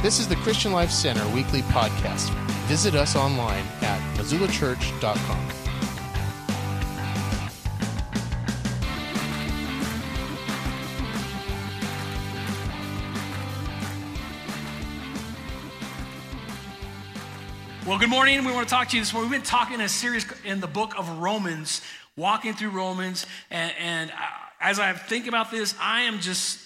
This is the Christian Life Center weekly podcast. Visit us online at missoulachurch.com. Well, good morning. We want to talk to you this morning. We've been talking a series in the book of Romans, walking through Romans. And, and uh, as I think about this, I am just,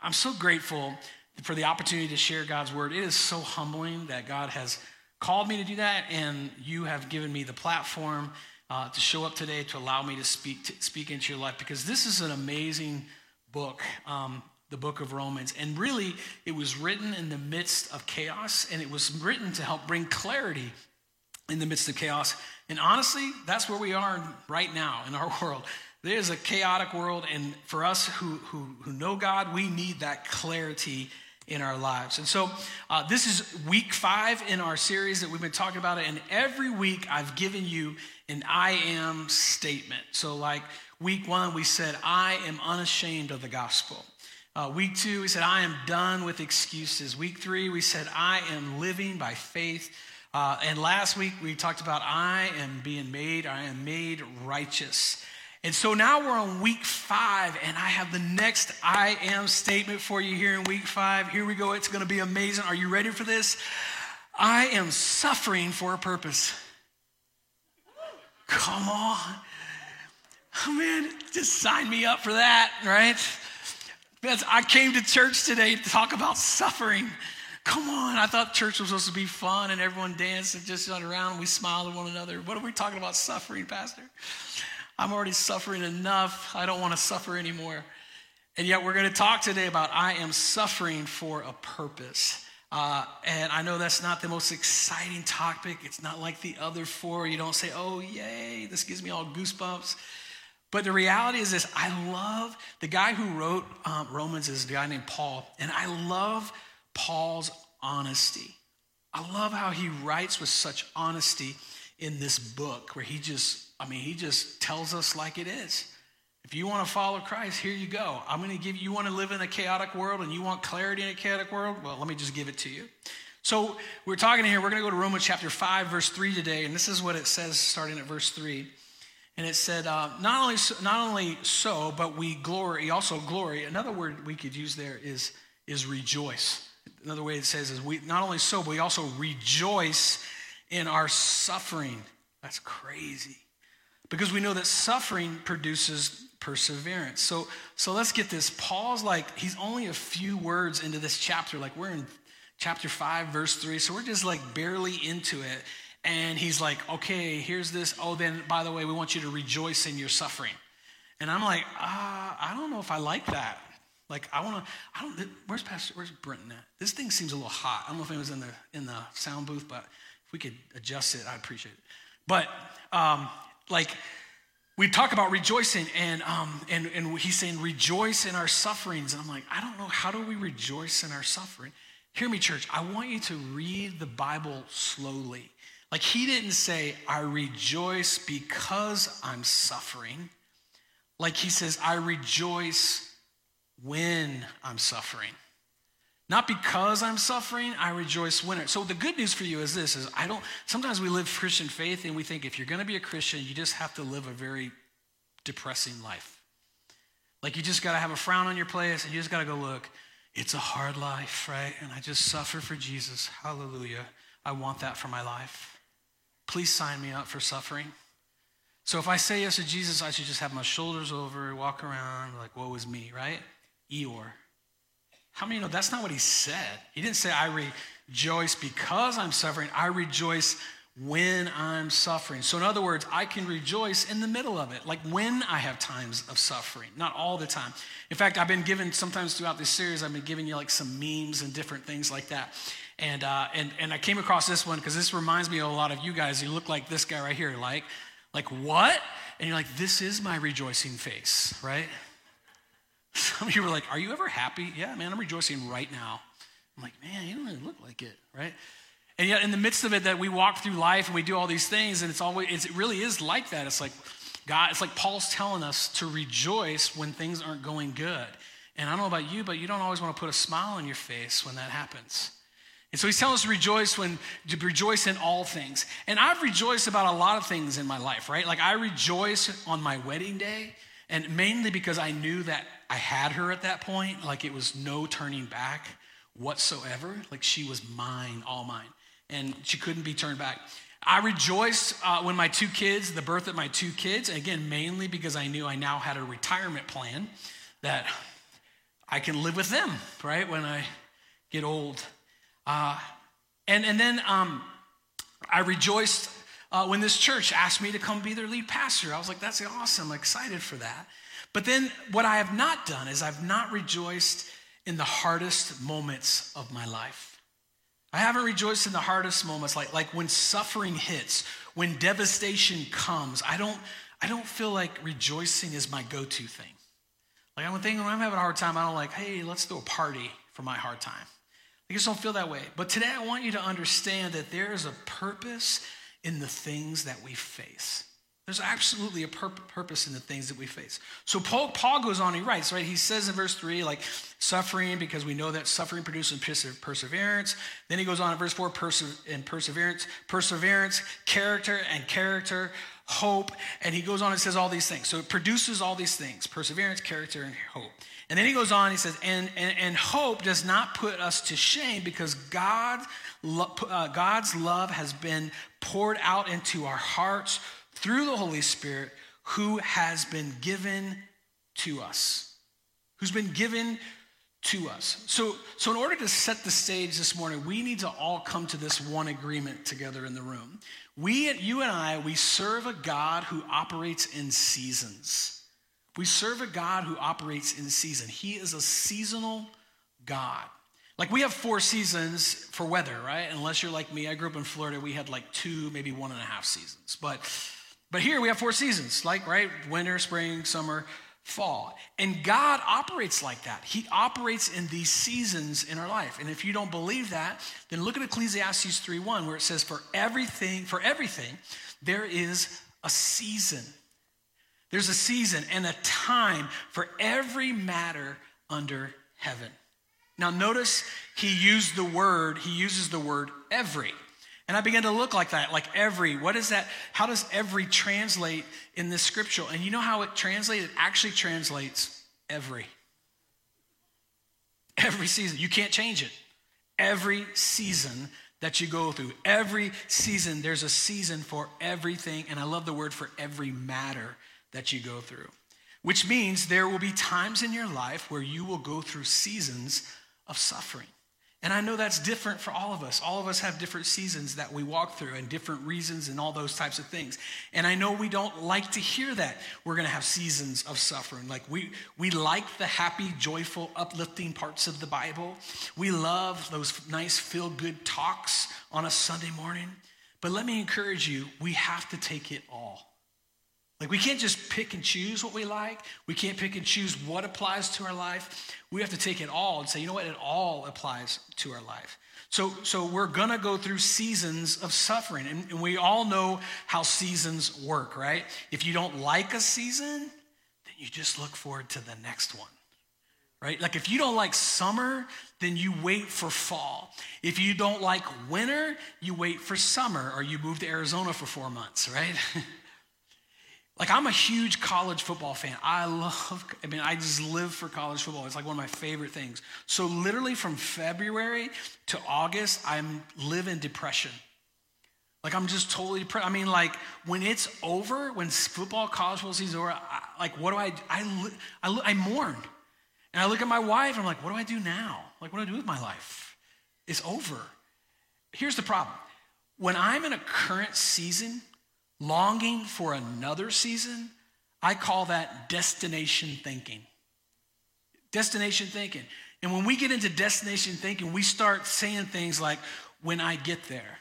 I'm so grateful for the opportunity to share God's word. It is so humbling that God has called me to do that, and you have given me the platform uh, to show up today to allow me to speak to, speak into your life because this is an amazing book. Um, the book of Romans. And really, it was written in the midst of chaos, and it was written to help bring clarity in the midst of chaos. And honestly, that's where we are right now in our world. There's a chaotic world, and for us who, who, who know God, we need that clarity in our lives. And so, uh, this is week five in our series that we've been talking about it. And every week, I've given you an I am statement. So, like week one, we said, I am unashamed of the gospel. Uh, week two, we said, I am done with excuses. Week three, we said, I am living by faith. Uh, and last week, we talked about, I am being made, I am made righteous. And so now we're on week five, and I have the next I am statement for you here in week five. Here we go. It's going to be amazing. Are you ready for this? I am suffering for a purpose. Come on. Oh, man, just sign me up for that, right? I came to church today to talk about suffering. Come on, I thought church was supposed to be fun and everyone danced and just around and we smiled at one another. What are we talking about suffering, Pastor? I'm already suffering enough. I don't want to suffer anymore. And yet, we're going to talk today about I am suffering for a purpose. Uh, and I know that's not the most exciting topic. It's not like the other four. You don't say, oh, yay, this gives me all goosebumps. But the reality is this I love the guy who wrote um, Romans is a guy named Paul, and I love Paul's honesty. I love how he writes with such honesty in this book where he just, I mean, he just tells us like it is. If you want to follow Christ, here you go. I'm going to give you, you want to live in a chaotic world and you want clarity in a chaotic world? Well, let me just give it to you. So we're talking here, we're going to go to Romans chapter 5, verse 3 today, and this is what it says starting at verse 3. And it said, uh, not, only so, not only so, but we glory, also glory. Another word we could use there is, is rejoice. Another way it says is we not only so, but we also rejoice in our suffering. That's crazy. Because we know that suffering produces perseverance. So, so let's get this. Paul's like, he's only a few words into this chapter. Like we're in chapter 5, verse 3. So we're just like barely into it. And he's like, okay, here's this. Oh, then, by the way, we want you to rejoice in your suffering. And I'm like, uh, I don't know if I like that. Like, I want to, I don't, where's Pastor, where's Brenton at? This thing seems a little hot. I don't know if it was in the, in the sound booth, but if we could adjust it, I'd appreciate it. But, um, like, we talk about rejoicing, and, um, and, and he's saying, rejoice in our sufferings. And I'm like, I don't know, how do we rejoice in our suffering? Hear me, church. I want you to read the Bible slowly. Like he didn't say, I rejoice because I'm suffering. Like he says, I rejoice when I'm suffering. Not because I'm suffering, I rejoice when. it. So the good news for you is this is I don't sometimes we live Christian faith and we think if you're going to be a Christian, you just have to live a very depressing life. Like you just got to have a frown on your face and you just got to go look, it's a hard life, right? And I just suffer for Jesus. Hallelujah. I want that for my life. Please sign me up for suffering. So if I say yes to Jesus, I should just have my shoulders over, walk around like, woe is me, right? Eeyore. How many know that's not what he said? He didn't say, I rejoice because I'm suffering. I rejoice when I'm suffering. So, in other words, I can rejoice in the middle of it, like when I have times of suffering, not all the time. In fact, I've been given, sometimes throughout this series, I've been giving you like some memes and different things like that. And, uh, and, and I came across this one because this reminds me of a lot of you guys. You look like this guy right here, like, like what? And you're like, this is my rejoicing face, right? Some of you were like, are you ever happy? Yeah, man, I'm rejoicing right now. I'm like, man, you don't really look like it, right? And yet, in the midst of it, that we walk through life and we do all these things, and it's always, it's, it really is like that. It's like God, it's like Paul's telling us to rejoice when things aren't going good. And I don't know about you, but you don't always want to put a smile on your face when that happens. And so he's telling us to rejoice when to rejoice in all things. And I've rejoiced about a lot of things in my life, right? Like I rejoice on my wedding day, and mainly because I knew that I had her at that point, like it was no turning back whatsoever. Like she was mine, all mine, and she couldn't be turned back. I rejoiced uh, when my two kids, the birth of my two kids, again, mainly because I knew I now had a retirement plan that I can live with them, right, when I get old. Uh, and, and then um, I rejoiced uh, when this church asked me to come be their lead pastor. I was like, that's awesome, I'm excited for that. But then what I have not done is I've not rejoiced in the hardest moments of my life. I haven't rejoiced in the hardest moments, like, like when suffering hits, when devastation comes. I don't, I don't feel like rejoicing is my go to thing. Like, I'm thinking when I'm having a hard time, I don't like, hey, let's throw a party for my hard time. I just don't feel that way. But today I want you to understand that there is a purpose in the things that we face. There's absolutely a pur- purpose in the things that we face. So Paul, Paul goes on, he writes, right? He says in verse three, like suffering, because we know that suffering produces perseverance. Then he goes on in verse four, perse- and perseverance, perseverance, character, and character, hope. And he goes on and says all these things. So it produces all these things perseverance, character, and hope. And then he goes on, he says, and, and, and hope does not put us to shame because God, uh, God's love has been poured out into our hearts through the Holy Spirit who has been given to us. Who's been given to us. So, so in order to set the stage this morning, we need to all come to this one agreement together in the room. We, you and I, we serve a God who operates in seasons. We serve a God who operates in season. He is a seasonal God. Like we have four seasons for weather, right? Unless you're like me, I grew up in Florida. We had like two, maybe one and a half seasons. But but here we have four seasons, like, right? Winter, spring, summer, fall. And God operates like that. He operates in these seasons in our life. And if you don't believe that, then look at Ecclesiastes 3:1 where it says for everything for everything there is a season. There's a season and a time for every matter under heaven. Now notice he used the word, he uses the word every. And I began to look like that, like every. What is that? How does every translate in this scripture? And you know how it translates? It actually translates every. Every season. You can't change it. Every season that you go through, every season, there's a season for everything. And I love the word for every matter that you go through, which means there will be times in your life where you will go through seasons of suffering. And I know that's different for all of us. All of us have different seasons that we walk through and different reasons and all those types of things. And I know we don't like to hear that we're going to have seasons of suffering. Like we we like the happy, joyful, uplifting parts of the Bible. We love those nice feel-good talks on a Sunday morning. But let me encourage you, we have to take it all. Like, we can't just pick and choose what we like. We can't pick and choose what applies to our life. We have to take it all and say, you know what? It all applies to our life. So, so we're going to go through seasons of suffering. And, and we all know how seasons work, right? If you don't like a season, then you just look forward to the next one, right? Like, if you don't like summer, then you wait for fall. If you don't like winter, you wait for summer or you move to Arizona for four months, right? Like, I'm a huge college football fan. I love, I mean, I just live for college football. It's like one of my favorite things. So, literally from February to August, I'm live in depression. Like, I'm just totally depressed. I mean, like, when it's over, when football, college football season's over, I, like, what do I, I, I, I mourn. And I look at my wife, I'm like, what do I do now? Like, what do I do with my life? It's over. Here's the problem when I'm in a current season, longing for another season, I call that destination thinking. Destination thinking. And when we get into destination thinking, we start saying things like, when I get there,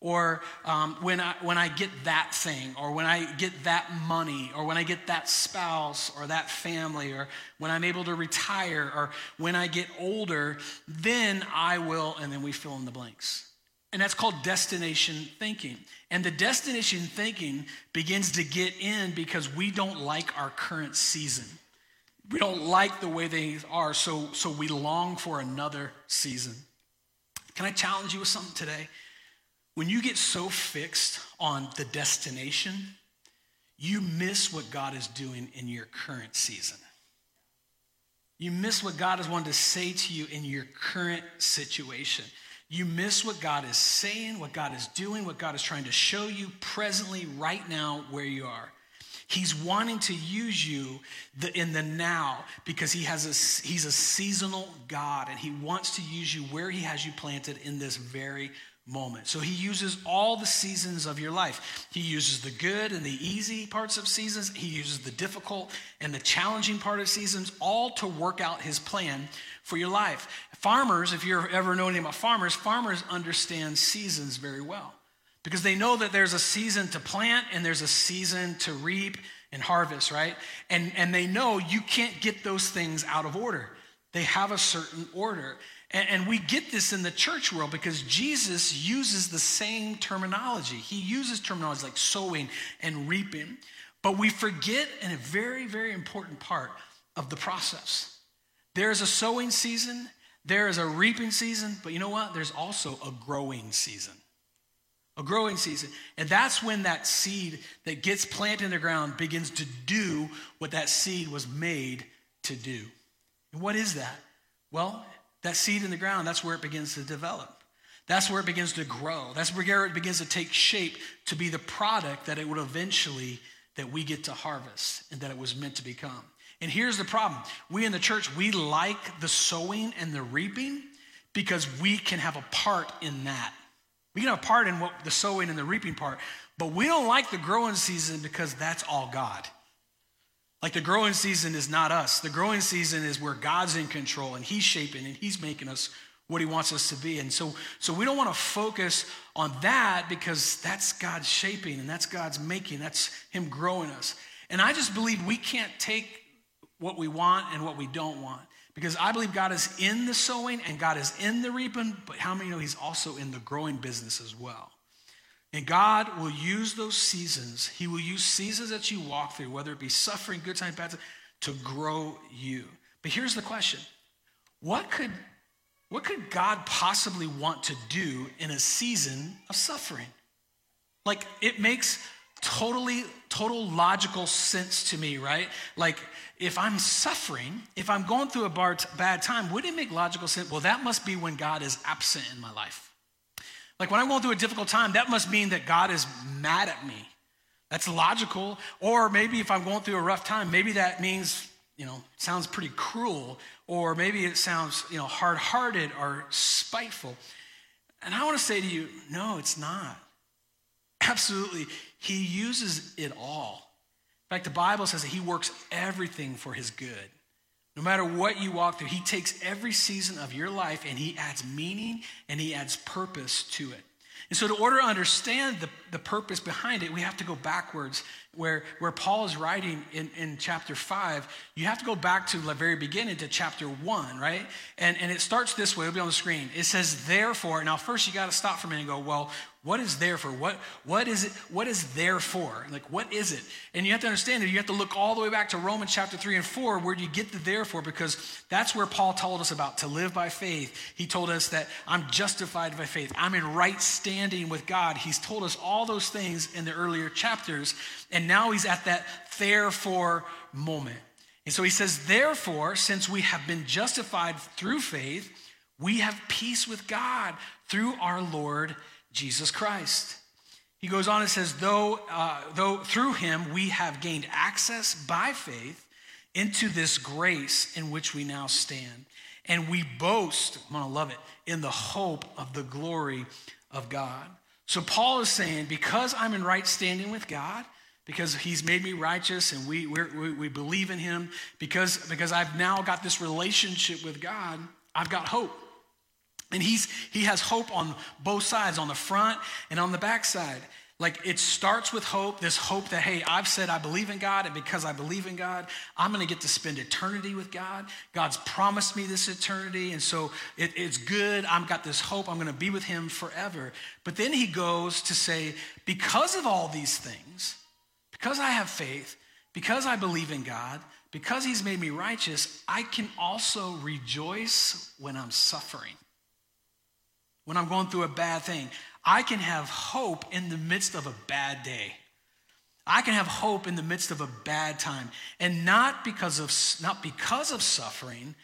or um, when, I, when I get that thing, or when I get that money, or when I get that spouse, or that family, or when I'm able to retire, or when I get older, then I will, and then we fill in the blanks. And that's called destination thinking. And the destination thinking begins to get in because we don't like our current season. We don't like the way things are, so, so we long for another season. Can I challenge you with something today? When you get so fixed on the destination, you miss what God is doing in your current season. You miss what God has wanted to say to you in your current situation. You miss what God is saying, what God is doing, what God is trying to show you presently, right now, where you are. He's wanting to use you in the now because he has a, he's a seasonal God and he wants to use you where he has you planted in this very moment. So he uses all the seasons of your life. He uses the good and the easy parts of seasons, he uses the difficult and the challenging part of seasons, all to work out his plan for your life. Farmers, if you've ever known anything about farmers, farmers understand seasons very well because they know that there's a season to plant and there's a season to reap and harvest, right? And, and they know you can't get those things out of order. They have a certain order. And, we get this in the church world because Jesus uses the same terminology. He uses terminology like sowing and reaping. But we forget in a very, very important part of the process. There's a sowing season, there is a reaping season, but you know what? There's also a growing season. A growing season. And that's when that seed that gets planted in the ground begins to do what that seed was made to do. And what is that? Well, that seed in the ground, that's where it begins to develop. That's where it begins to grow. That's where it begins to take shape to be the product that it would eventually that we get to harvest and that it was meant to become. And here's the problem. We in the church, we like the sowing and the reaping because we can have a part in that. We can have a part in what the sowing and the reaping part, but we don't like the growing season because that's all God. Like the growing season is not us. The growing season is where God's in control and He's shaping and He's making us what He wants us to be. And so, so we don't want to focus on that because that's God's shaping and that's God's making. That's Him growing us. And I just believe we can't take what we want and what we don't want. Because I believe God is in the sowing and God is in the reaping, but how many know He's also in the growing business as well? And God will use those seasons. He will use seasons that you walk through, whether it be suffering, good times, bad times, to grow you. But here's the question what could, what could God possibly want to do in a season of suffering? Like, it makes totally, total logical sense to me, right? Like, if I'm suffering, if I'm going through a bad time, wouldn't it make logical sense? Well, that must be when God is absent in my life. Like when I'm going through a difficult time, that must mean that God is mad at me. That's logical. Or maybe if I'm going through a rough time, maybe that means, you know, sounds pretty cruel. Or maybe it sounds, you know, hard hearted or spiteful. And I want to say to you, no, it's not. Absolutely. He uses it all. In fact, the Bible says that He works everything for His good. No matter what you walk through, He takes every season of your life and He adds meaning and He adds purpose to it. And so, to order to understand the, the purpose behind it, we have to go backwards. Where, where Paul is writing in, in chapter 5, you have to go back to the very beginning to chapter 1, right? And, and it starts this way, it'll be on the screen. It says, therefore. Now, first, you got to stop for a minute and go, well, what is there for? What, what is it? What is there for? Like, what is it? And you have to understand that you have to look all the way back to Romans chapter 3 and 4, where do you get the therefore, because that's where Paul told us about to live by faith. He told us that I'm justified by faith. I'm in right standing with God. He's told us all those things in the earlier chapters. And now he's at that therefore moment. And so he says, therefore, since we have been justified through faith, we have peace with God through our Lord Jesus Christ. He goes on and says, though, uh, though through him we have gained access by faith into this grace in which we now stand. And we boast, I'm gonna love it, in the hope of the glory of God. So Paul is saying, because I'm in right standing with God, because he's made me righteous and we, we, we believe in him, because, because I've now got this relationship with God, I've got hope. And he's, he has hope on both sides, on the front and on the back side. Like it starts with hope, this hope that, hey, I've said I believe in God, and because I believe in God, I'm gonna get to spend eternity with God. God's promised me this eternity, and so it, it's good. I've got this hope, I'm gonna be with Him forever. But then he goes to say, because of all these things, because I have faith, because I believe in God, because He's made me righteous, I can also rejoice when I'm suffering. When I'm going through a bad thing. I can have hope in the midst of a bad day. I can have hope in the midst of a bad time. And not because of, not because of suffering,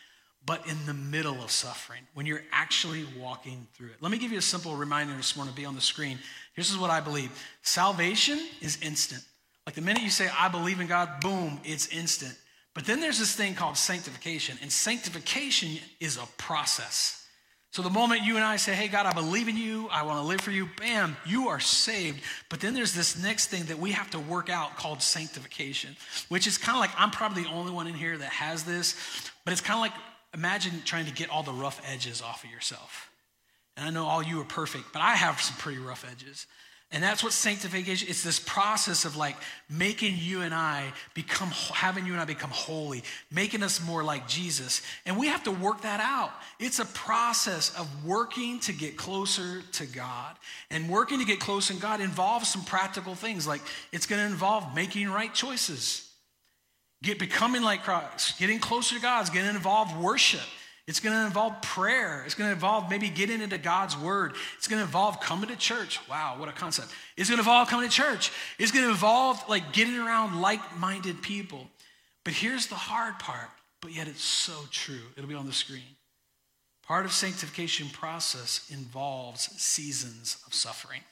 but in the middle of suffering, when you're actually walking through it. Let me give you a simple reminder this morning to be on the screen. Here's what I believe salvation is instant. Like the minute you say, I believe in God, boom, it's instant. But then there's this thing called sanctification, and sanctification is a process. So the moment you and I say, Hey, God, I believe in you, I want to live for you, bam, you are saved. But then there's this next thing that we have to work out called sanctification, which is kind of like I'm probably the only one in here that has this, but it's kind of like imagine trying to get all the rough edges off of yourself. And I know all you are perfect, but I have some pretty rough edges. And that's what sanctification it's this process of like making you and I become having you and I become holy, making us more like Jesus. And we have to work that out. It's a process of working to get closer to God. And working to get close in God involves some practical things like it's going to involve making right choices. Get becoming like Christ, getting closer to God is going to involve worship. It's going to involve prayer. It's going to involve maybe getting into God's word. It's going to involve coming to church. Wow, what a concept. It's going to involve coming to church. It's going to involve like getting around like-minded people. But here's the hard part, but yet it's so true. It'll be on the screen. Part of sanctification process involves seasons of suffering.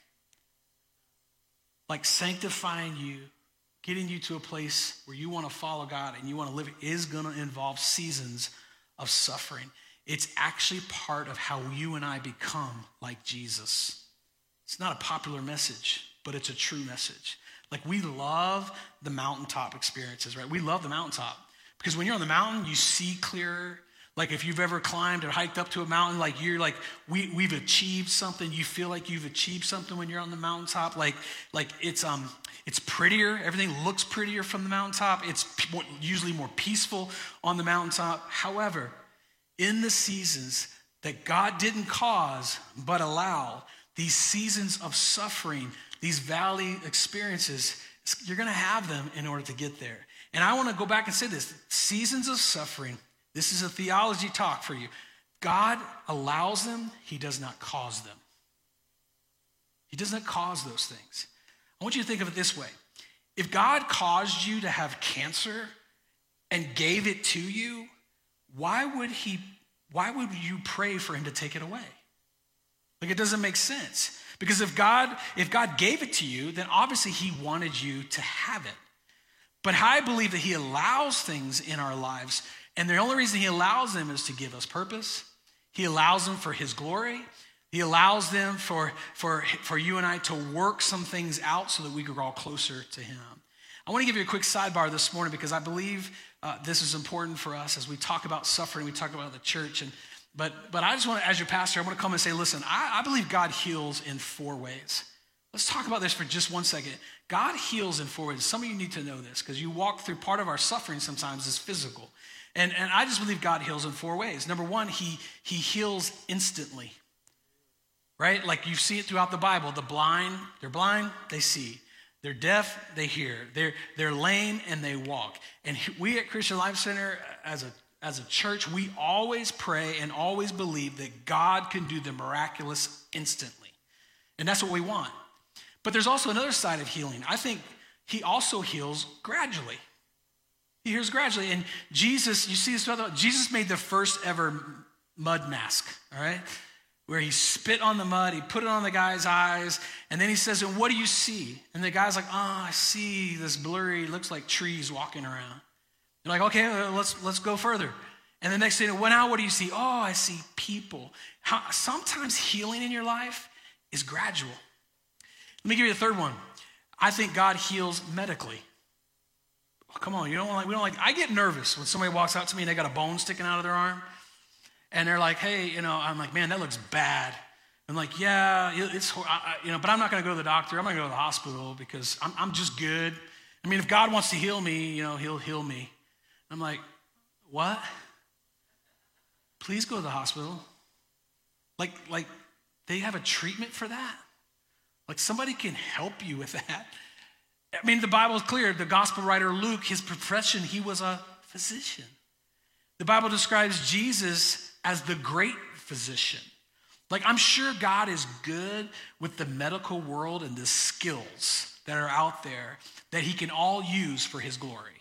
Like sanctifying you getting you to a place where you want to follow God and you want to live is going to involve seasons of suffering. It's actually part of how you and I become like Jesus. It's not a popular message, but it's a true message. Like we love the mountaintop experiences, right? We love the mountaintop because when you're on the mountain, you see clearer. Like if you've ever climbed or hiked up to a mountain, like you're like, we, we've achieved something. You feel like you've achieved something when you're on the mountaintop. Like, like it's, um, it's prettier. Everything looks prettier from the mountaintop. It's usually more peaceful on the mountaintop. However, in the seasons that God didn't cause but allow, these seasons of suffering, these valley experiences, you're going to have them in order to get there. And I want to go back and say this seasons of suffering, this is a theology talk for you. God allows them, He does not cause them. He does not cause those things. I want you to think of it this way if God caused you to have cancer and gave it to you, why would he why would you pray for him to take it away? Like it doesn't make sense. Because if God if God gave it to you, then obviously he wanted you to have it. But I believe that he allows things in our lives and the only reason he allows them is to give us purpose. He allows them for his glory he allows them for, for, for you and I to work some things out so that we grow closer to Him. I want to give you a quick sidebar this morning because I believe uh, this is important for us as we talk about suffering, we talk about the church. And, but, but I just want to, as your pastor, I want to come and say, listen, I, I believe God heals in four ways. Let's talk about this for just one second. God heals in four ways. Some of you need to know this because you walk through part of our suffering sometimes is physical. And, and I just believe God heals in four ways. Number one, he, he heals instantly right? Like you see it throughout the Bible. The blind, they're blind, they see. They're deaf, they hear. They're, they're lame and they walk. And we at Christian Life Center, as a, as a church, we always pray and always believe that God can do the miraculous instantly. And that's what we want. But there's also another side of healing. I think he also heals gradually. He hears gradually. And Jesus, you see this, Jesus made the first ever mud mask, all right? where he spit on the mud, he put it on the guy's eyes, and then he says, And what do you see? And the guy's like, Oh, I see this blurry, looks like trees walking around. You're like, okay, uh, let's let's go further. And the next thing, well, now what do you see? Oh, I see people. How, sometimes healing in your life is gradual. Let me give you the third one. I think God heals medically. Come on, you don't like we don't like. I get nervous when somebody walks out to me and they got a bone sticking out of their arm and they're like, hey, you know, I'm like, man, that looks bad. I'm like, yeah, it's, you know, but I'm not going to go to the doctor. I'm going to go to the hospital because I'm, I'm just good. I mean, if God wants to heal me, you know, he'll heal me. I'm like, what? Please go to the hospital. Like, like they have a treatment for that? Like somebody can help you with that. I mean, the Bible is clear. The gospel writer Luke, his profession, he was a physician. The Bible describes Jesus as the great physician. Like, I'm sure God is good with the medical world and the skills that are out there that He can all use for His glory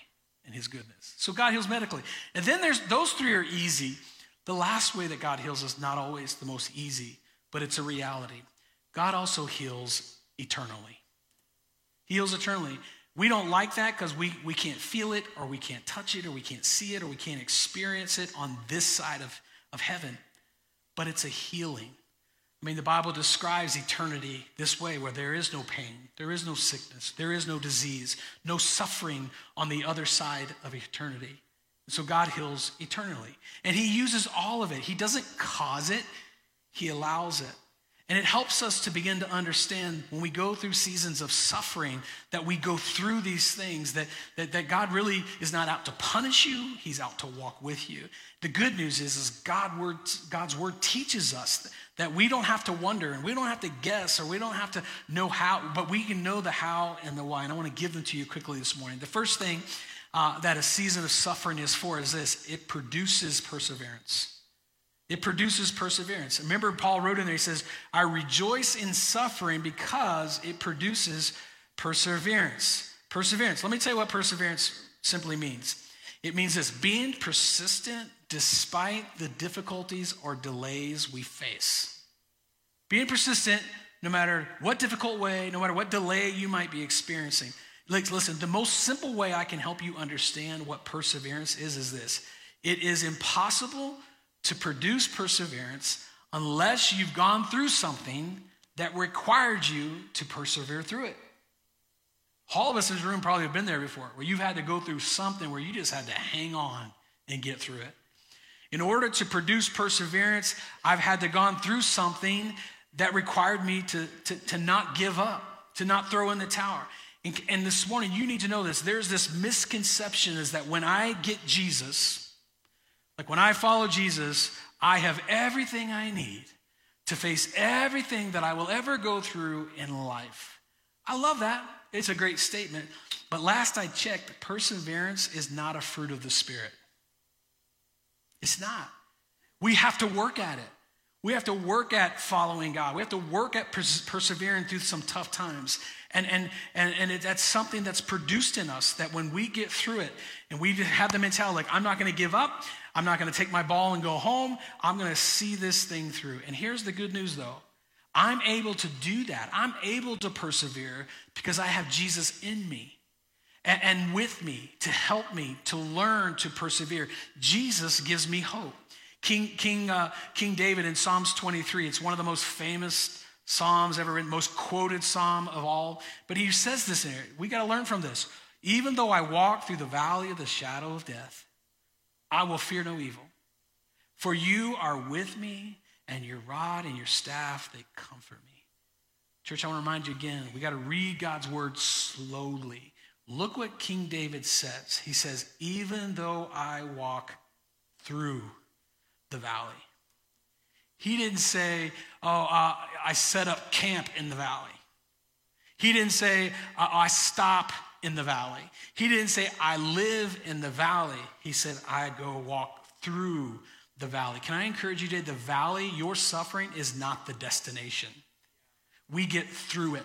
and His goodness. So, God heals medically. And then there's those three are easy. The last way that God heals is not always the most easy, but it's a reality. God also heals eternally. He heals eternally. We don't like that because we, we can't feel it or we can't touch it or we can't see it or we can't experience it on this side of, of heaven. But it's a healing. I mean, the Bible describes eternity this way where there is no pain, there is no sickness, there is no disease, no suffering on the other side of eternity. So God heals eternally. And He uses all of it. He doesn't cause it, He allows it. And it helps us to begin to understand when we go through seasons of suffering that we go through these things, that, that, that God really is not out to punish you, He's out to walk with you. The good news is, is God word, God's word teaches us that we don't have to wonder and we don't have to guess or we don't have to know how, but we can know the how and the why. And I want to give them to you quickly this morning. The first thing uh, that a season of suffering is for is this it produces perseverance. It produces perseverance. Remember, Paul wrote in there, he says, I rejoice in suffering because it produces perseverance. Perseverance. Let me tell you what perseverance simply means it means this being persistent despite the difficulties or delays we face. Being persistent no matter what difficult way, no matter what delay you might be experiencing. Listen, the most simple way I can help you understand what perseverance is is this it is impossible to produce perseverance unless you've gone through something that required you to persevere through it. All of us in this room probably have been there before, where you've had to go through something where you just had to hang on and get through it. In order to produce perseverance, I've had to gone through something that required me to, to, to not give up, to not throw in the tower. And, and this morning, you need to know this. There's this misconception is that when I get Jesus, like when I follow Jesus, I have everything I need to face everything that I will ever go through in life. I love that. It's a great statement. But last I checked, perseverance is not a fruit of the Spirit. It's not. We have to work at it. We have to work at following God. We have to work at pers- persevering through some tough times. And, and, and, and it, that's something that's produced in us that when we get through it and we have the mentality like, I'm not going to give up, I'm not going to take my ball and go home. I'm going to see this thing through. And here's the good news though I'm able to do that. I'm able to persevere because I have Jesus in me and, and with me to help me to learn to persevere. Jesus gives me hope. King, King, uh, King David in Psalms 23, it's one of the most famous Psalms ever written, most quoted Psalm of all. But he says this in here. We got to learn from this. Even though I walk through the valley of the shadow of death, I will fear no evil. For you are with me, and your rod and your staff, they comfort me. Church, I want to remind you again, we got to read God's word slowly. Look what King David says. He says, Even though I walk through the valley. He didn't say, Oh, uh, I set up camp in the valley. He didn't say, uh, I stop in the valley. He didn't say, I live in the valley. He said, I go walk through the valley. Can I encourage you today? The valley, your suffering is not the destination. We get through it.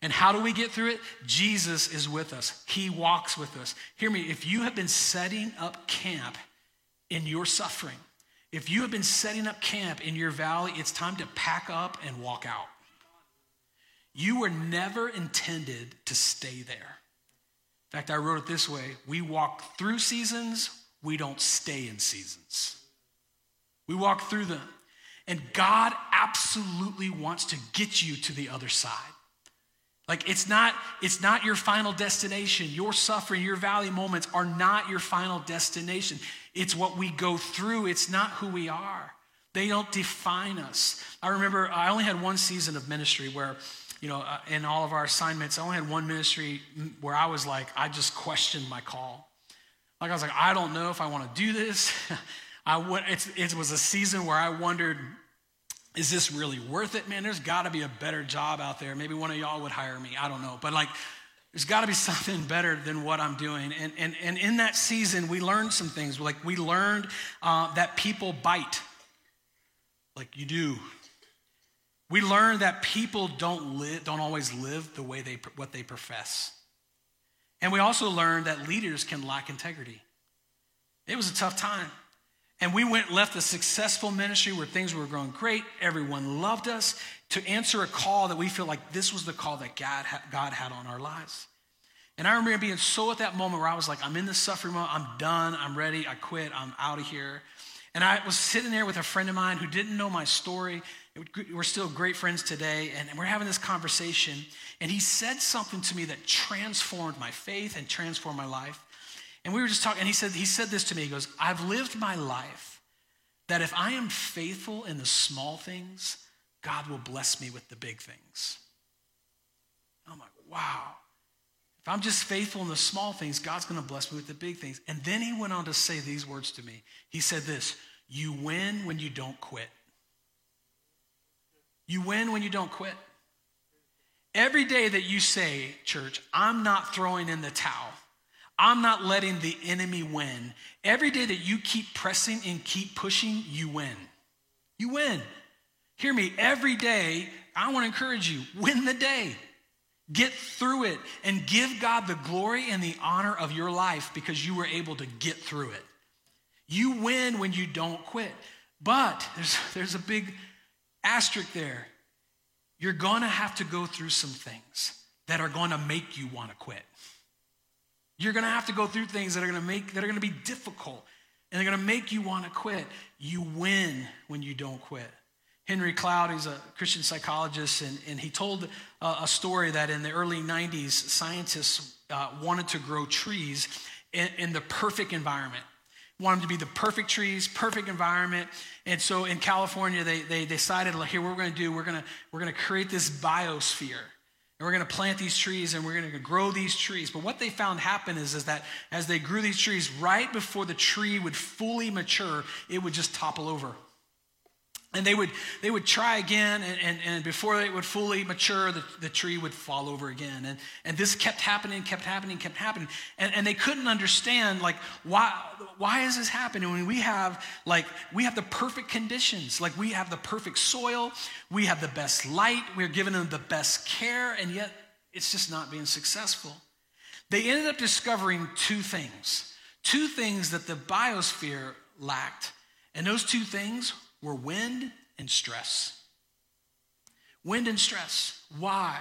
And how do we get through it? Jesus is with us, He walks with us. Hear me, if you have been setting up camp in your suffering, if you have been setting up camp in your valley, it's time to pack up and walk out. You were never intended to stay there. In fact, I wrote it this way we walk through seasons, we don't stay in seasons. We walk through them. And God absolutely wants to get you to the other side. Like it's not it's not your final destination. Your suffering, your valley moments are not your final destination. It's what we go through. It's not who we are. They don't define us. I remember I only had one season of ministry where you know, uh, in all of our assignments, I only had one ministry where I was like, I just questioned my call. Like I was like, I don't know if I want to do this. I went, it was a season where I wondered, is this really worth it, man? There's got to be a better job out there. Maybe one of y'all would hire me. I don't know, but like, there's got to be something better than what I'm doing. And and and in that season, we learned some things. Like we learned uh, that people bite, like you do We learn that people don't live, don't always live the way they what they profess. And we also learned that leaders can lack integrity. It was a tough time. And we went left a successful ministry where things were going great. Everyone loved us to answer a call that we feel like this was the call that God, God had on our lives. And I remember being so at that moment where I was like, I'm in the suffering mode. I'm done. I'm ready. I quit. I'm out of here. And I was sitting there with a friend of mine who didn't know my story. We're still great friends today. And we're having this conversation. And he said something to me that transformed my faith and transformed my life. And we were just talking, and he said, he said this to me. He goes, I've lived my life that if I am faithful in the small things, God will bless me with the big things. I'm like, wow. If I'm just faithful in the small things, God's going to bless me with the big things. And then he went on to say these words to me. He said this You win when you don't quit. You win when you don't quit. Every day that you say, church, I'm not throwing in the towel, I'm not letting the enemy win. Every day that you keep pressing and keep pushing, you win. You win. Hear me, every day, I want to encourage you win the day. Get through it and give God the glory and the honor of your life because you were able to get through it. You win when you don't quit. But there's, there's a big asterisk there. You're going to have to go through some things that are going to make you want to quit. You're going to have to go through things that are going to make that are going to be difficult and they're going to make you want to quit. You win when you don't quit. Henry Cloud, he's a Christian psychologist, and, and he told uh, a story that in the early 90s, scientists uh, wanted to grow trees in, in the perfect environment. Wanted to be the perfect trees, perfect environment. And so in California, they, they decided, like, here, what we're going to do, we're going to we're going to create this biosphere. And we're going to plant these trees and we're going to grow these trees. But what they found happen is, is that as they grew these trees, right before the tree would fully mature, it would just topple over. And they would, they would try again, and, and, and before it would fully mature, the, the tree would fall over again. And, and this kept happening, kept happening, kept happening. And, and they couldn't understand, like, why, why is this happening when we have, like, we have the perfect conditions. Like, we have the perfect soil, we have the best light, we're giving them the best care, and yet it's just not being successful. They ended up discovering two things. Two things that the biosphere lacked. And those two things were wind and stress. Wind and stress. Why?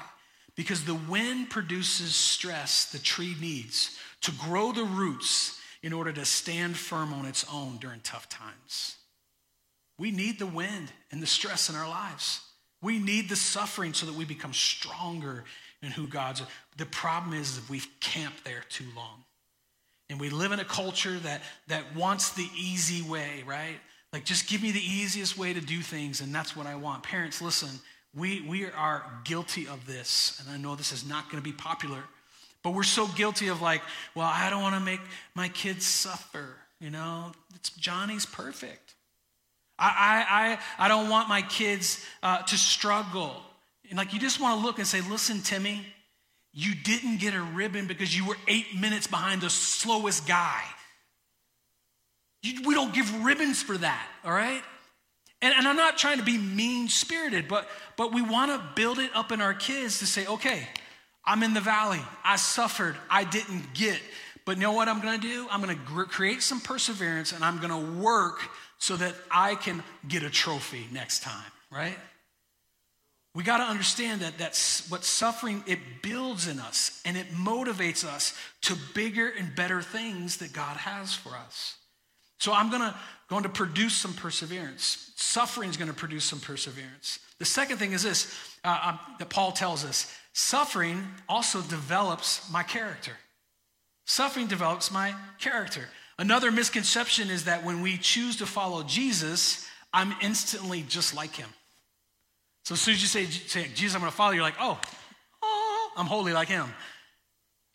Because the wind produces stress the tree needs to grow the roots in order to stand firm on its own during tough times. We need the wind and the stress in our lives. We need the suffering so that we become stronger in who God's. The problem is that we've camped there too long. And we live in a culture that, that wants the easy way, right? Like, just give me the easiest way to do things, and that's what I want. Parents, listen, we, we are guilty of this, and I know this is not going to be popular, but we're so guilty of, like, well, I don't want to make my kids suffer. You know, it's, Johnny's perfect. I, I, I, I don't want my kids uh, to struggle. And, like, you just want to look and say, listen, Timmy, you didn't get a ribbon because you were eight minutes behind the slowest guy. We don't give ribbons for that, all right? And, and I'm not trying to be mean spirited, but, but we want to build it up in our kids to say, okay, I'm in the valley. I suffered. I didn't get. But you know what I'm going to do? I'm going to create some perseverance and I'm going to work so that I can get a trophy next time, right? We got to understand that that's what suffering it builds in us and it motivates us to bigger and better things that God has for us. So I'm gonna, going to produce some perseverance. Suffering is going to produce some perseverance. The second thing is this uh, um, that Paul tells us suffering also develops my character. Suffering develops my character. Another misconception is that when we choose to follow Jesus, I'm instantly just like him. So as soon as you say, say Jesus, I'm going to follow, you're like, oh, oh, I'm holy like him.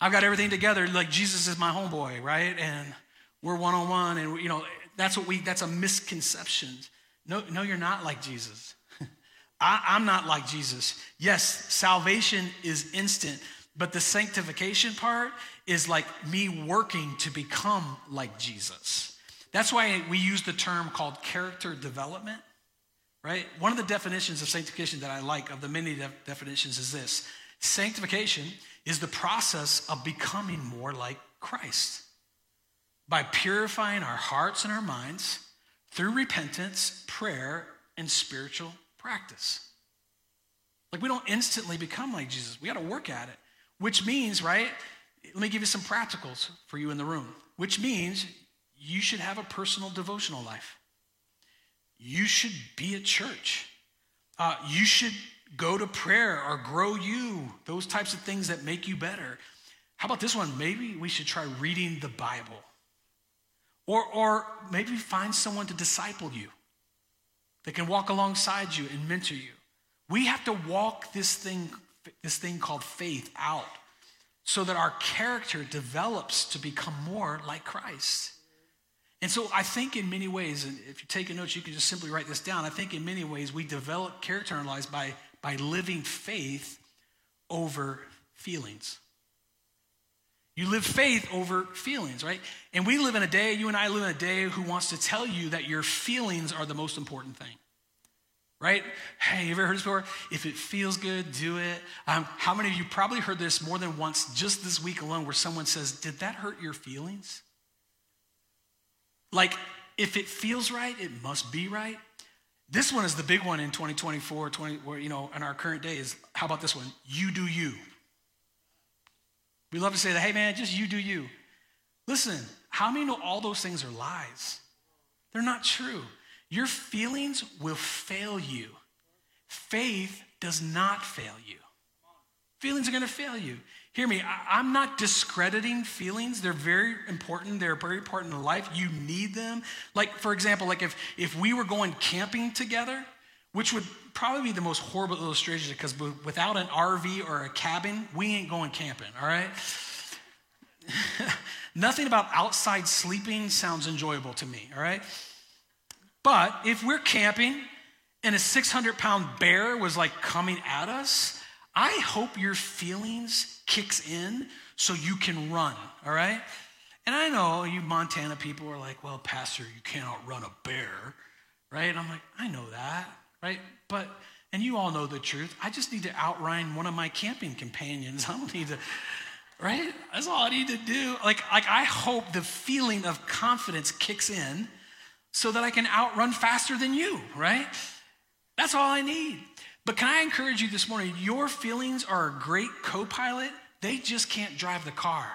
I've got everything together, like Jesus is my homeboy, right? And we're one on one, and you know that's what we. That's a misconception. No, no, you're not like Jesus. I, I'm not like Jesus. Yes, salvation is instant, but the sanctification part is like me working to become like Jesus. That's why we use the term called character development. right? One of the definitions of sanctification that I like, of the many de- definitions, is this sanctification is the process of becoming more like Christ by purifying our hearts and our minds through repentance, prayer, and spiritual practice. Like we don't instantly become like Jesus. We got to work at it, which means, right? Let me give you some practicals for you in the room, which means you should have a personal devotional life. You should be at church. Uh, you should go to prayer or grow you, those types of things that make you better. How about this one? Maybe we should try reading the Bible. Or, or maybe find someone to disciple you that can walk alongside you and mentor you. We have to walk this thing, this thing called faith out so that our character develops to become more like Christ. And so I think in many ways, and if you're taking notes, you can just simply write this down. I think in many ways we develop character in our lives by, by living faith over feelings. You live faith over feelings, right? And we live in a day, you and I live in a day who wants to tell you that your feelings are the most important thing. Right? Hey, you ever heard this before? If it feels good, do it. Um, how many of you probably heard this more than once just this week alone where someone says, Did that hurt your feelings? Like, if it feels right, it must be right. This one is the big one in 2024, 20, where, you know, in our current day is how about this one? You do you. We love to say that, hey man, just you do you. Listen, how many know all those things are lies? They're not true. Your feelings will fail you. Faith does not fail you. Feelings are going to fail you. Hear me, I, am not discrediting feelings. They're very important. They're very important in life. You need them. Like, for example, like if, if we were going camping together, which would probably be the most horrible illustration because without an RV or a cabin, we ain't going camping, all right? Nothing about outside sleeping sounds enjoyable to me, all right? But if we're camping and a 600 pound bear was like coming at us, I hope your feelings kicks in so you can run, all right? And I know you Montana people are like, well, Pastor, you can't outrun a bear, right? And I'm like, I know that right? But, and you all know the truth. I just need to outrun one of my camping companions. I don't need to, right? That's all I need to do. Like, like I hope the feeling of confidence kicks in so that I can outrun faster than you, right? That's all I need. But can I encourage you this morning? Your feelings are a great co pilot, they just can't drive the car.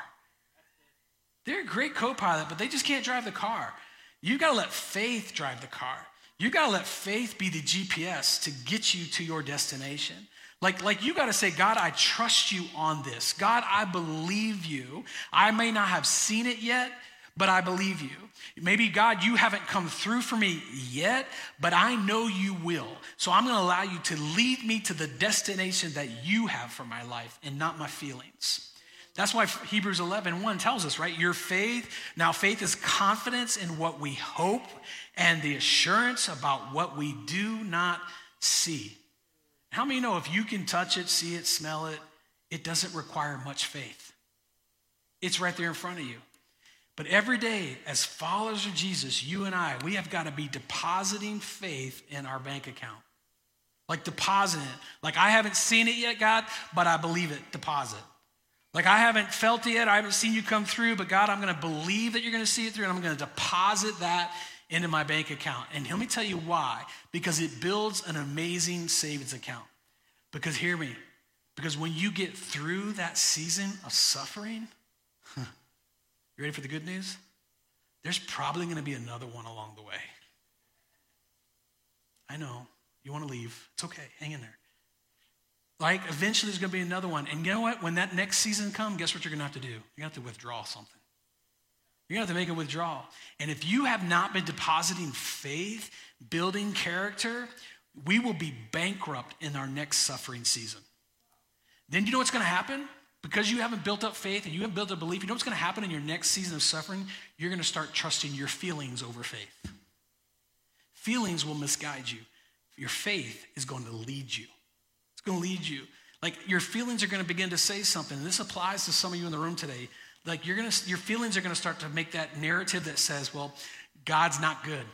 They're a great co pilot, but they just can't drive the car. You got to let faith drive the car. You got to let faith be the GPS to get you to your destination. Like, like you got to say, God, I trust you on this. God, I believe you. I may not have seen it yet, but I believe you. Maybe, God, you haven't come through for me yet, but I know you will. So I'm going to allow you to lead me to the destination that you have for my life and not my feelings. That's why Hebrews 11, 1 tells us, right? Your faith, now faith is confidence in what we hope and the assurance about what we do not see. How many know if you can touch it, see it, smell it, it doesn't require much faith? It's right there in front of you. But every day, as followers of Jesus, you and I, we have got to be depositing faith in our bank account. Like depositing it. Like I haven't seen it yet, God, but I believe it. Deposit. Like I haven't felt it yet, I haven't seen you come through, but God, I'm going to believe that you're going to see it through, and I'm going to deposit that into my bank account. And let me tell you why. Because it builds an amazing savings account. Because hear me, because when you get through that season of suffering, you ready for the good news? There's probably going to be another one along the way. I know. You want to leave. It's okay. Hang in there. Like, eventually there's going to be another one. And you know what? When that next season comes, guess what you're going to have to do? You're going to have to withdraw something. You're going to have to make a withdrawal. And if you have not been depositing faith, building character, we will be bankrupt in our next suffering season. Then you know what's going to happen? Because you haven't built up faith and you haven't built up belief, you know what's going to happen in your next season of suffering? You're going to start trusting your feelings over faith. Feelings will misguide you. Your faith is going to lead you. It's going to lead you. Like your feelings are going to begin to say something. And this applies to some of you in the room today like you're gonna your feelings are gonna start to make that narrative that says well god's not good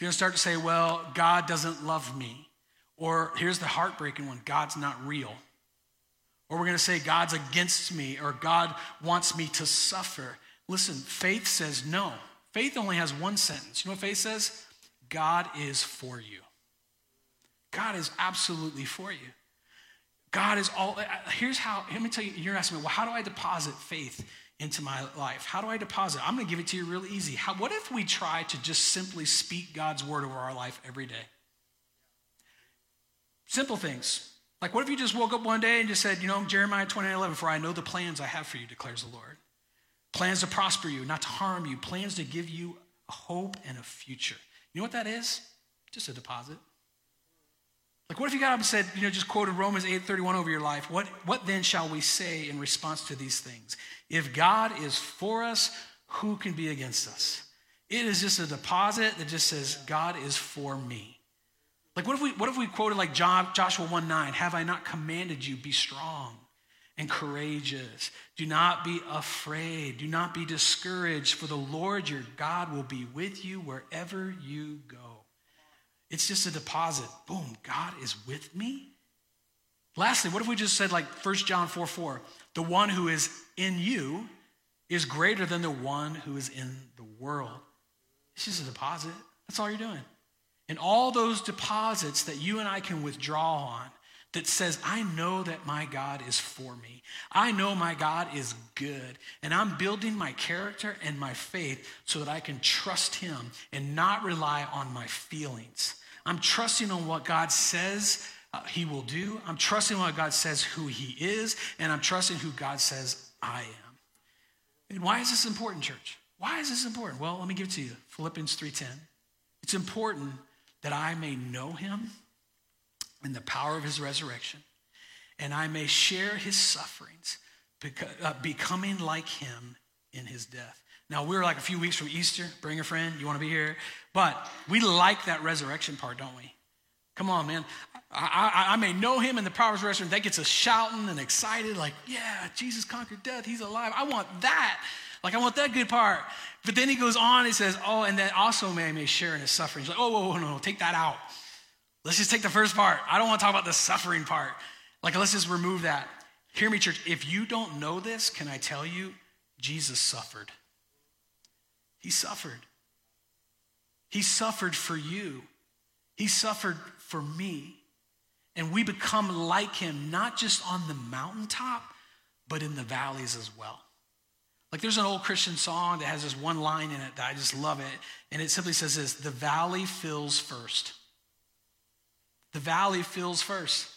You're to start to say, well, God doesn't love me. Or here's the heartbreaking one God's not real. Or we're to say, God's against me, or God wants me to suffer. Listen, faith says no. Faith only has one sentence. You know what faith says? God is for you. God is absolutely for you. God is all. Uh, here's how, let me tell you, you're asking me, well, how do I deposit faith into my life? How do I deposit? I'm going to give it to you real easy. How, what if we try to just simply speak God's word over our life every day? Simple things. Like, what if you just woke up one day and just said, you know, Jeremiah 29 11, for I know the plans I have for you, declares the Lord. Plans to prosper you, not to harm you, plans to give you a hope and a future. You know what that is? Just a deposit. Like, what if you got up and said, you know, just quoted Romans 8:31 over your life? What, what then shall we say in response to these things? If God is for us, who can be against us? It is just a deposit that just says, God is for me. Like, what if we, what if we quoted like John, Joshua 1 9, have I not commanded you, be strong and courageous? Do not be afraid. Do not be discouraged, for the Lord your God will be with you wherever you go. It's just a deposit. Boom, God is with me. Lastly, what if we just said like 1 John 4 4, the one who is in you is greater than the one who is in the world. It's just a deposit. That's all you're doing. And all those deposits that you and I can withdraw on that says, I know that my God is for me. I know my God is good. And I'm building my character and my faith so that I can trust Him and not rely on my feelings. I'm trusting on what God says uh, He will do. I'm trusting what God says who He is. And I'm trusting who God says I am. And why is this important, church? Why is this important? Well, let me give it to you. Philippians 3:10. It's important that I may know him in the power of his resurrection, and I may share his sufferings, uh, becoming like him in his death. Now, we're like a few weeks from Easter. Bring a friend. You want to be here? But we like that resurrection part, don't we? Come on, man. I, I, I, may know him in the power of resurrection. That gets us shouting and excited, like, yeah, Jesus conquered death. He's alive. I want that. Like, I want that good part. But then he goes on, he says, oh, and then also may I may share in his suffering. He's like, oh, whoa, whoa, no, take that out. Let's just take the first part. I don't want to talk about the suffering part. Like, let's just remove that. Hear me, church. If you don't know this, can I tell you, Jesus suffered. He suffered. He suffered for you. He suffered for me. And we become like him, not just on the mountaintop, but in the valleys as well. Like there's an old Christian song that has this one line in it that I just love it. And it simply says this The valley fills first. The valley fills first.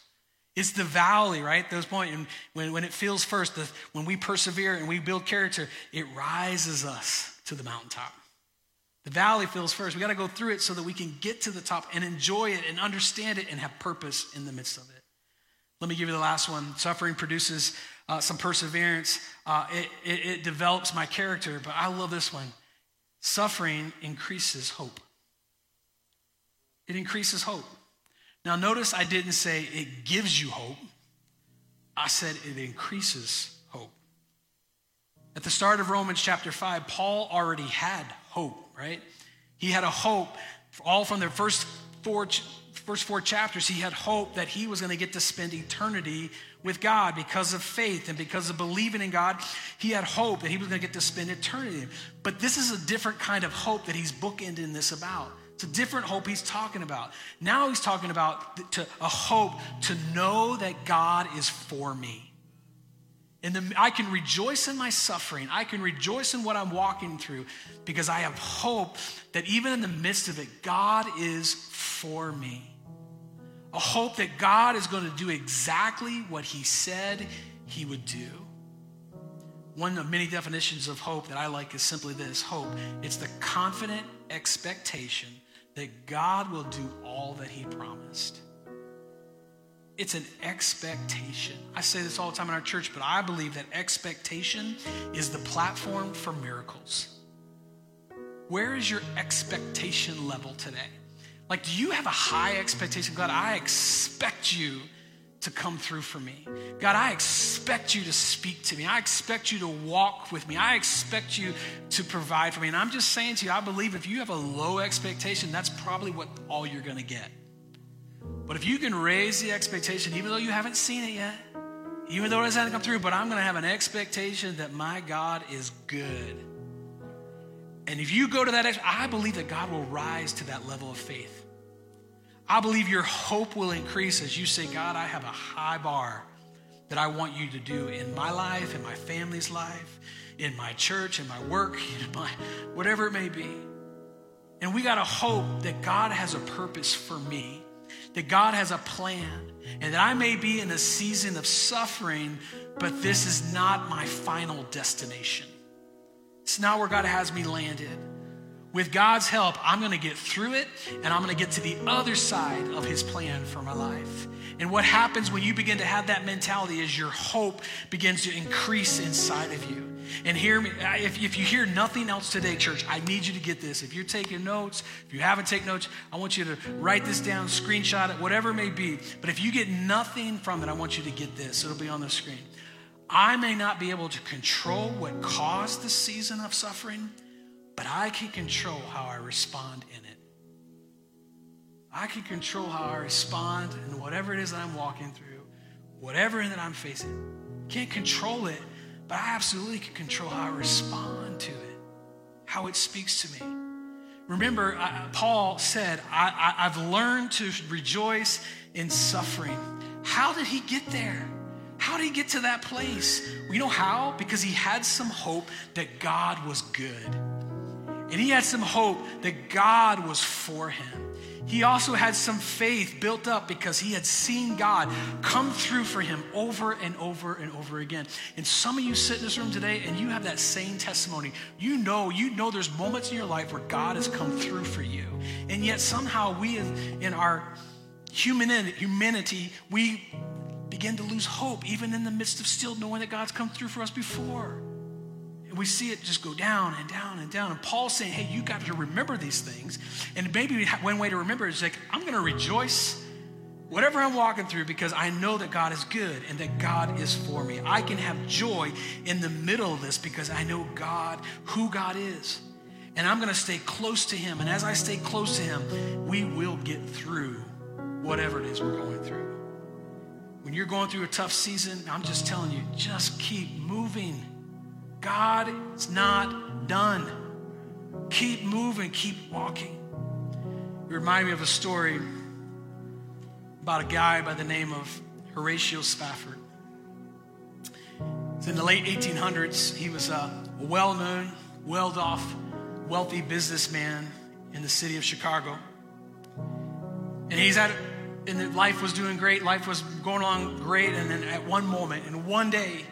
It's the valley, right? Those point, and when, when it feels first, the, when we persevere and we build character, it rises us to the mountaintop. The valley feels first. We got to go through it so that we can get to the top and enjoy it and understand it and have purpose in the midst of it. Let me give you the last one. Suffering produces uh, some perseverance. Uh, it, it, it develops my character, but I love this one. Suffering increases hope. It increases hope. Now, notice I didn't say it gives you hope, I said it increases hope. At the start of Romans chapter 5, Paul already had hope, right? He had a hope all from the first four, first four chapters. He had hope that he was going to get to spend eternity with God because of faith and because of believing in God. He had hope that he was going to get to spend eternity. But this is a different kind of hope that he's bookending this about. It's a different hope he's talking about. Now he's talking about to, a hope to know that God is for me. And the, I can rejoice in my suffering. I can rejoice in what I'm walking through because I have hope that even in the midst of it, God is for me. A hope that God is going to do exactly what he said he would do. One of many definitions of hope that I like is simply this hope it's the confident expectation that God will do all that He promised. It's an expectation. I say this all the time in our church, but I believe that expectation is the platform for miracles. Where is your expectation level today? Like, do you have a high expectation? God, I expect you to come through for me. God, I expect you to speak to me. I expect you to walk with me. I expect you to provide for me. And I'm just saying to you, I believe if you have a low expectation, that's probably what all you're going to get. But if you can raise the expectation, even though you haven't seen it yet, even though it hasn't come through, but I'm going to have an expectation that my God is good. And if you go to that, I believe that God will rise to that level of faith. I believe your hope will increase as you say, God, I have a high bar that I want you to do in my life, in my family's life, in my church, in my work, in my whatever it may be. And we got to hope that God has a purpose for me, that God has a plan, and that I may be in a season of suffering, but this is not my final destination. It's not where God has me landed. With God's help, I'm going to get through it and I'm going to get to the other side of His plan for my life. And what happens when you begin to have that mentality is your hope begins to increase inside of you. And hear me, if, if you hear nothing else today, church, I need you to get this. If you're taking notes, if you haven't taken notes, I want you to write this down, screenshot it, whatever it may be. But if you get nothing from it, I want you to get this. It'll be on the screen. I may not be able to control what caused the season of suffering but I can control how I respond in it. I can control how I respond in whatever it is that I'm walking through, whatever that I'm facing. Can't control it, but I absolutely can control how I respond to it, how it speaks to me. Remember, I, Paul said, I, I, I've learned to rejoice in suffering. How did he get there? How did he get to that place? You know how? Because he had some hope that God was good. And he had some hope that God was for him. He also had some faith built up because he had seen God come through for him over and over and over again. And some of you sit in this room today and you have that same testimony. You know, you know there's moments in your life where God has come through for you. And yet somehow we in our humanity, we begin to lose hope even in the midst of still knowing that God's come through for us before. We see it just go down and down and down. And Paul's saying, hey, you got to remember these things. And maybe one way to remember is like, I'm going to rejoice whatever I'm walking through because I know that God is good and that God is for me. I can have joy in the middle of this because I know God, who God is. And I'm going to stay close to Him. And as I stay close to Him, we will get through whatever it is we're going through. When you're going through a tough season, I'm just telling you, just keep moving. God is not done. Keep moving, keep walking. You remind me of a story about a guy by the name of Horatio Spafford. in the late 1800s. He was a well known, well off, wealthy businessman in the city of Chicago. And he's at and life was doing great, life was going on great, and then at one moment, in one day,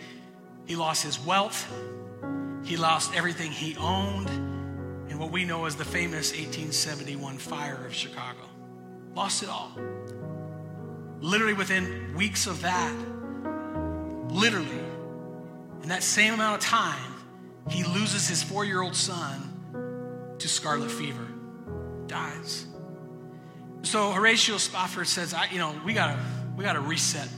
he lost his wealth, he lost everything he owned in what we know as the famous 1871 fire of Chicago. Lost it all. Literally within weeks of that, literally, in that same amount of time, he loses his four year old son to scarlet fever, dies. So Horatio Spafford says, I, you know, we gotta, we gotta reset.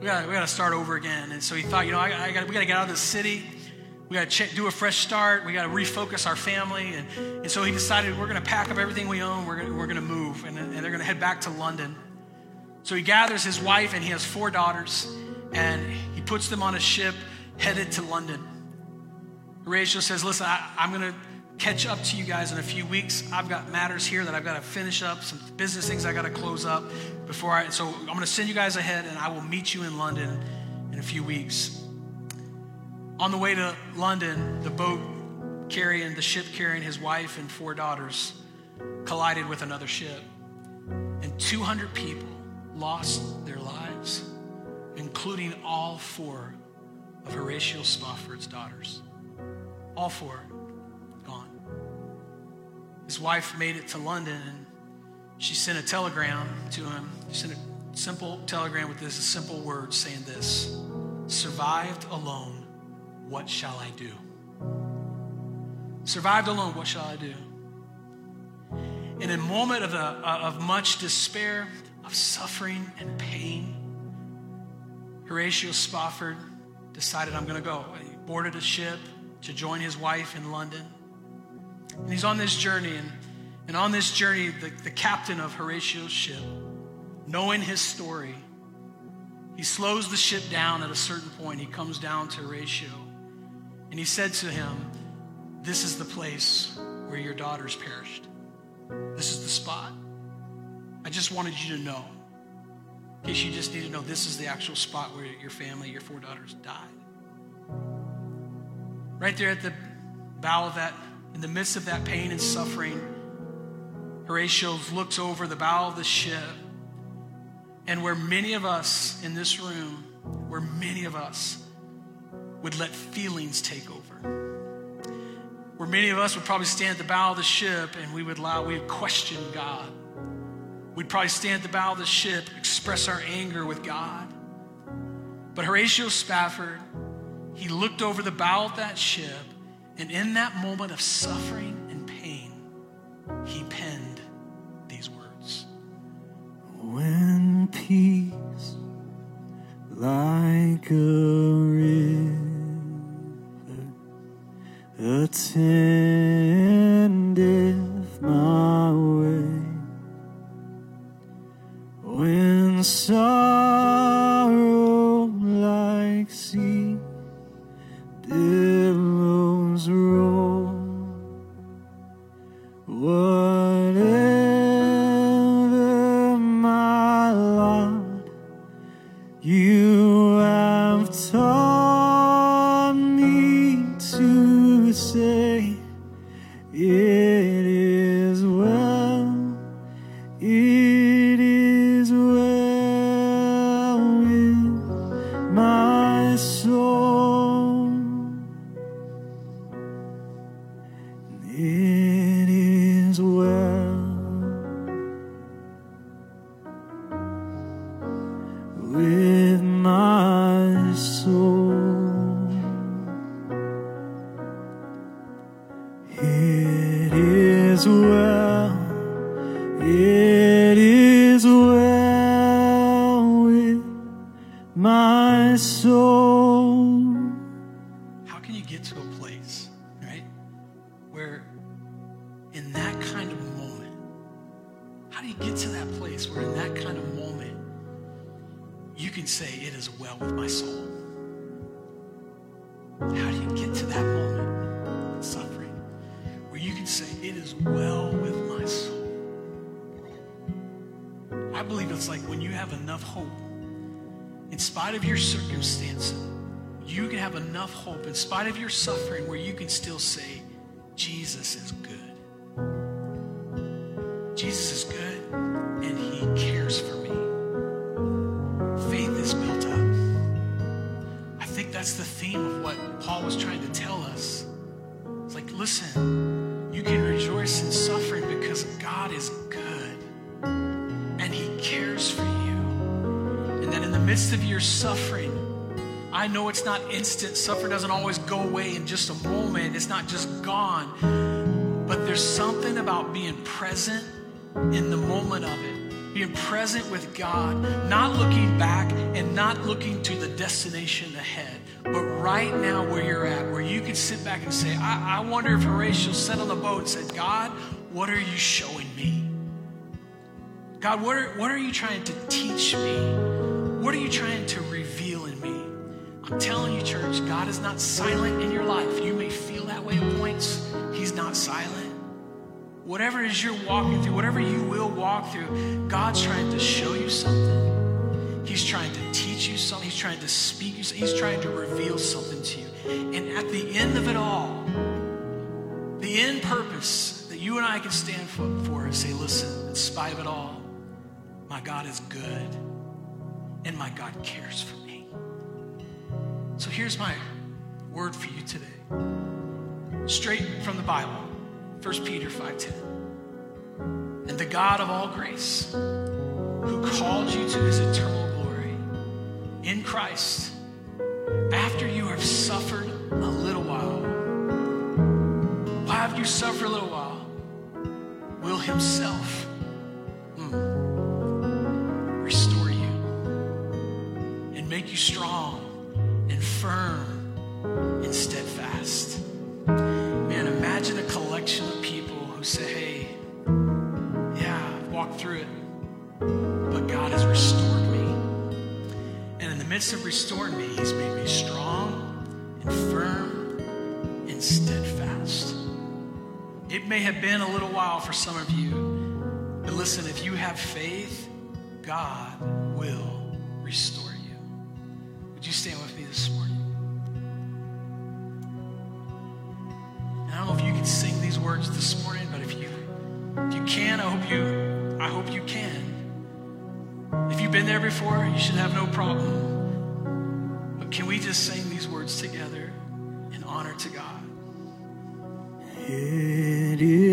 We gotta, we gotta start over again. And so he thought, you know, I, I gotta, we gotta get out of the city we got to do a fresh start. We got to refocus our family. And, and so he decided we're going to pack up everything we own. We're going we're to move. And, and they're going to head back to London. So he gathers his wife and he has four daughters. And he puts them on a ship headed to London. Horatio says, Listen, I, I'm going to catch up to you guys in a few weeks. I've got matters here that I've got to finish up, some business things I got to close up before I. So I'm going to send you guys ahead and I will meet you in London in a few weeks. On the way to London, the boat carrying, the ship carrying his wife and four daughters collided with another ship. And 200 people lost their lives, including all four of Horatio Spafford's daughters. All four gone. His wife made it to London and she sent a telegram to him. She sent a simple telegram with this a simple word saying this survived alone what shall I do? Survived alone, what shall I do? In a moment of, a, of much despair, of suffering and pain, Horatio Spafford decided, I'm going to go. He boarded a ship to join his wife in London. And he's on this journey, and, and on this journey, the, the captain of Horatio's ship, knowing his story, he slows the ship down at a certain point. He comes down to Horatio, and he said to him, This is the place where your daughters perished. This is the spot. I just wanted you to know. In case you just need to know, this is the actual spot where your family, your four daughters died. Right there at the bow of that, in the midst of that pain and suffering, Horatio looks over the bow of the ship. And where many of us in this room, where many of us would let feelings take over, where many of us would probably stand at the bow of the ship and we would allow, we would question God. We'd probably stand at the bow of the ship, express our anger with God. But Horatio Spafford, he looked over the bow of that ship, and in that moment of suffering and pain, he penned these words When peace, like a river, attendeth my way, when sorrow midst of your suffering, I know it's not instant. Suffering doesn't always go away in just a moment, it's not just gone. But there's something about being present in the moment of it, being present with God, not looking back and not looking to the destination ahead, but right now where you're at, where you can sit back and say, I, I wonder if Horatio sat on the boat and said, God, what are you showing me? God, what are, what are you trying to teach me? What are you trying to reveal in me? I'm telling you, church, God is not silent in your life. You may feel that way at points. He's not silent. Whatever is you're walking through, whatever you will walk through, God's trying to show you something. He's trying to teach you something. He's trying to speak you. He's trying to reveal something to you. And at the end of it all, the end purpose that you and I can stand for, for is say, listen, in spite of it all, my God is good and my God cares for me. So here's my word for you today. Straight from the Bible, 1 Peter 5:10. And the God of all grace, who called you to his eternal glory in Christ, after you have suffered a little while, why have you suffered a little while? Will himself mm, you strong and firm and steadfast. Man, imagine a collection of people who say, hey, yeah, I've walked through it, but God has restored me. And in the midst of restoring me, He's made me strong and firm and steadfast. It may have been a little while for some of you, but listen, if you have faith, God will restore. Would you stand with me this morning? And I don't know if you can sing these words this morning, but if you if you can, I hope you I hope you can. If you've been there before, you should have no problem. But can we just sing these words together in honor to God? It is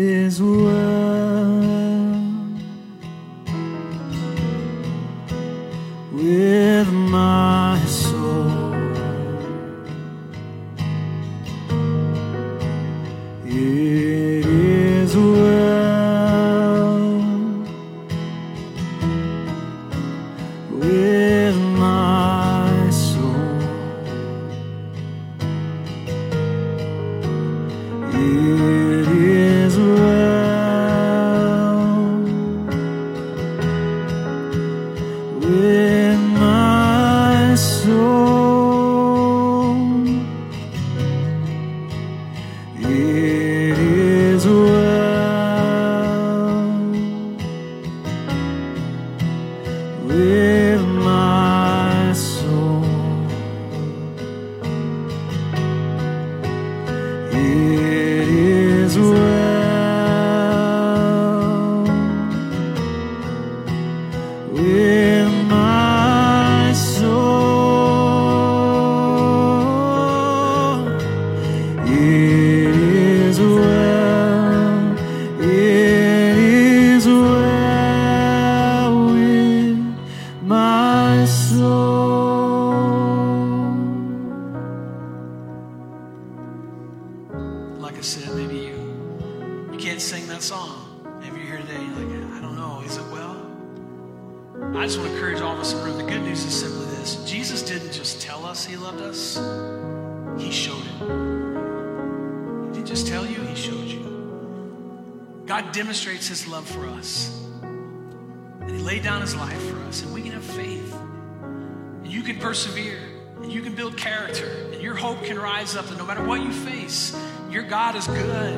up. And no matter what you face, your God is good,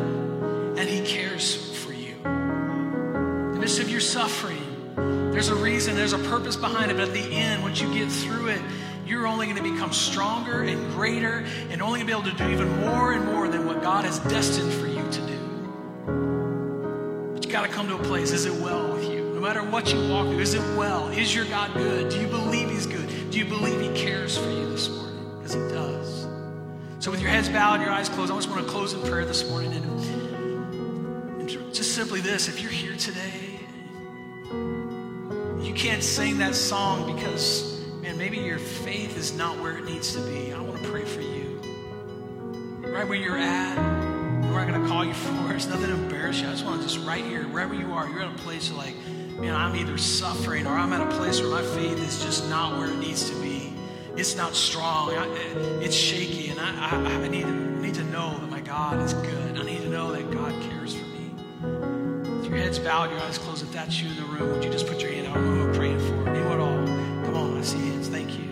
and he cares for you. In the midst of your suffering, there's a reason, there's a purpose behind it. But at the end, once you get through it, you're only going to become stronger and greater and only be able to do even more and more than what God has destined for you to do. But you got to come to a place is it well with you? No matter what you walk through, is it well? Is your God good? Do you believe He's good? Do you believe He cares for you this morning? Because He does. So, with your heads bowed and your eyes closed, I just want to close in prayer this morning. And, and just simply this if you're here today, you can't sing that song because, man, maybe your faith is not where it needs to be. I want to pray for you. Right where you're at, we're not going to call you for it. It's nothing to embarrass you. I just want to just right here, wherever you are, you're at a place like, man, I'm either suffering or I'm at a place where my faith is just not where it needs to be. It's not strong. I, it's shaky, and I, I, I need, to, need to know that my God is good. I need to know that God cares for me. With your heads bowed, your eyes closed, if that's you in the room, would you just put your hand out? I'm praying for anyone at all. Come on, I see hands. Thank you.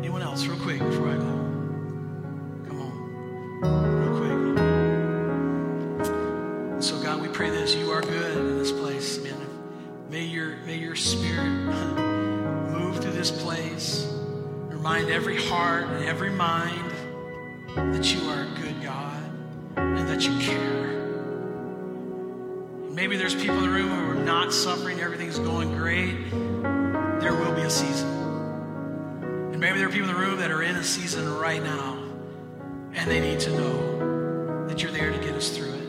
Anyone else, real quick, before I go? Come on, real quick. So God, we pray this. You are good in this place, man. May your may your spirit Remind every heart and every mind that you are a good God and that you care. Maybe there's people in the room who are not suffering, everything's going great. There will be a season. And maybe there are people in the room that are in a season right now, and they need to know that you're there to get us through it.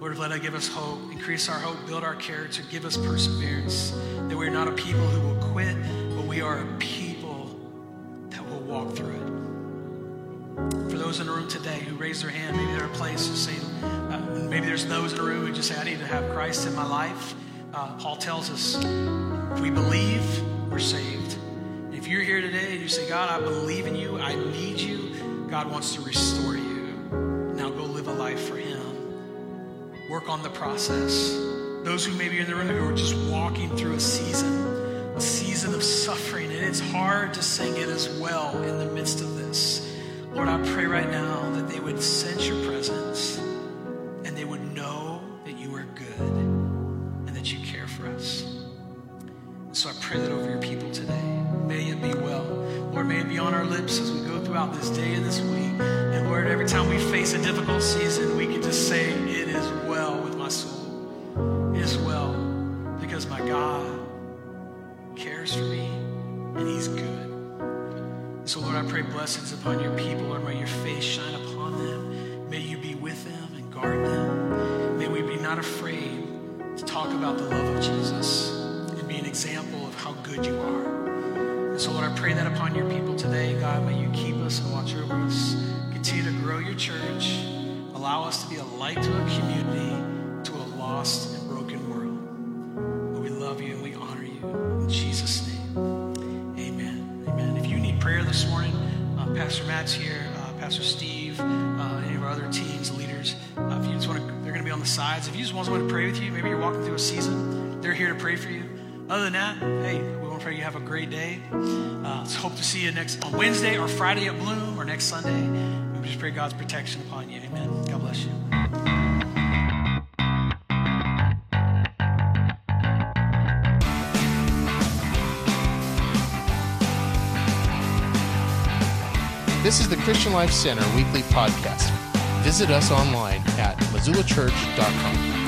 Lord, let it give us hope, increase our hope, build our character, give us perseverance. That we're not a people who will quit, but we are a people walk through it. For those in the room today who raise their hand, maybe they're in a place to say, uh, maybe there's those in the room who just say, I need to have Christ in my life. Uh, Paul tells us, if we believe, we're saved. If you you're here today and you say, God, I believe in you, I need you, God wants to restore you. Now go live a life for Him. Work on the process. Those who may be in the room who are just walking through a season, season of suffering, and it's hard to sing it as well in the midst of this. Lord, I pray right now that they would sense your presence and they would know that you are good and that you care for us. So I pray that over your people today. May it be well. Lord, may it be on our lips as we go throughout this day and this week. And Lord, every time we face a difficult season, we can just say, It is well with my soul. It is well because my God cares for me and He's good. So, Lord, I pray blessings upon your people. Lord, may your face shine upon them. May you be with them and guard them. May we be not afraid to talk about the love of Jesus and be an example of how good you are. And so, Lord, I pray that upon your people today. God, may you keep us and watch over us. Continue to grow your church. Allow us to be a light to a community, to a lost Pastor Steve, uh, any of our other teams, leaders. Uh, if you just want to, they're going to be on the sides. If you just want someone to pray with you, maybe you're walking through a season, they're here to pray for you. Other than that, hey, we want to pray you have a great day. Uh, let's hope to see you next on Wednesday or Friday at Bloom or next Sunday. We just pray God's protection upon you. Amen. God bless you. This is the Christian Life Center weekly podcast. Visit us online at missoulachurch.com.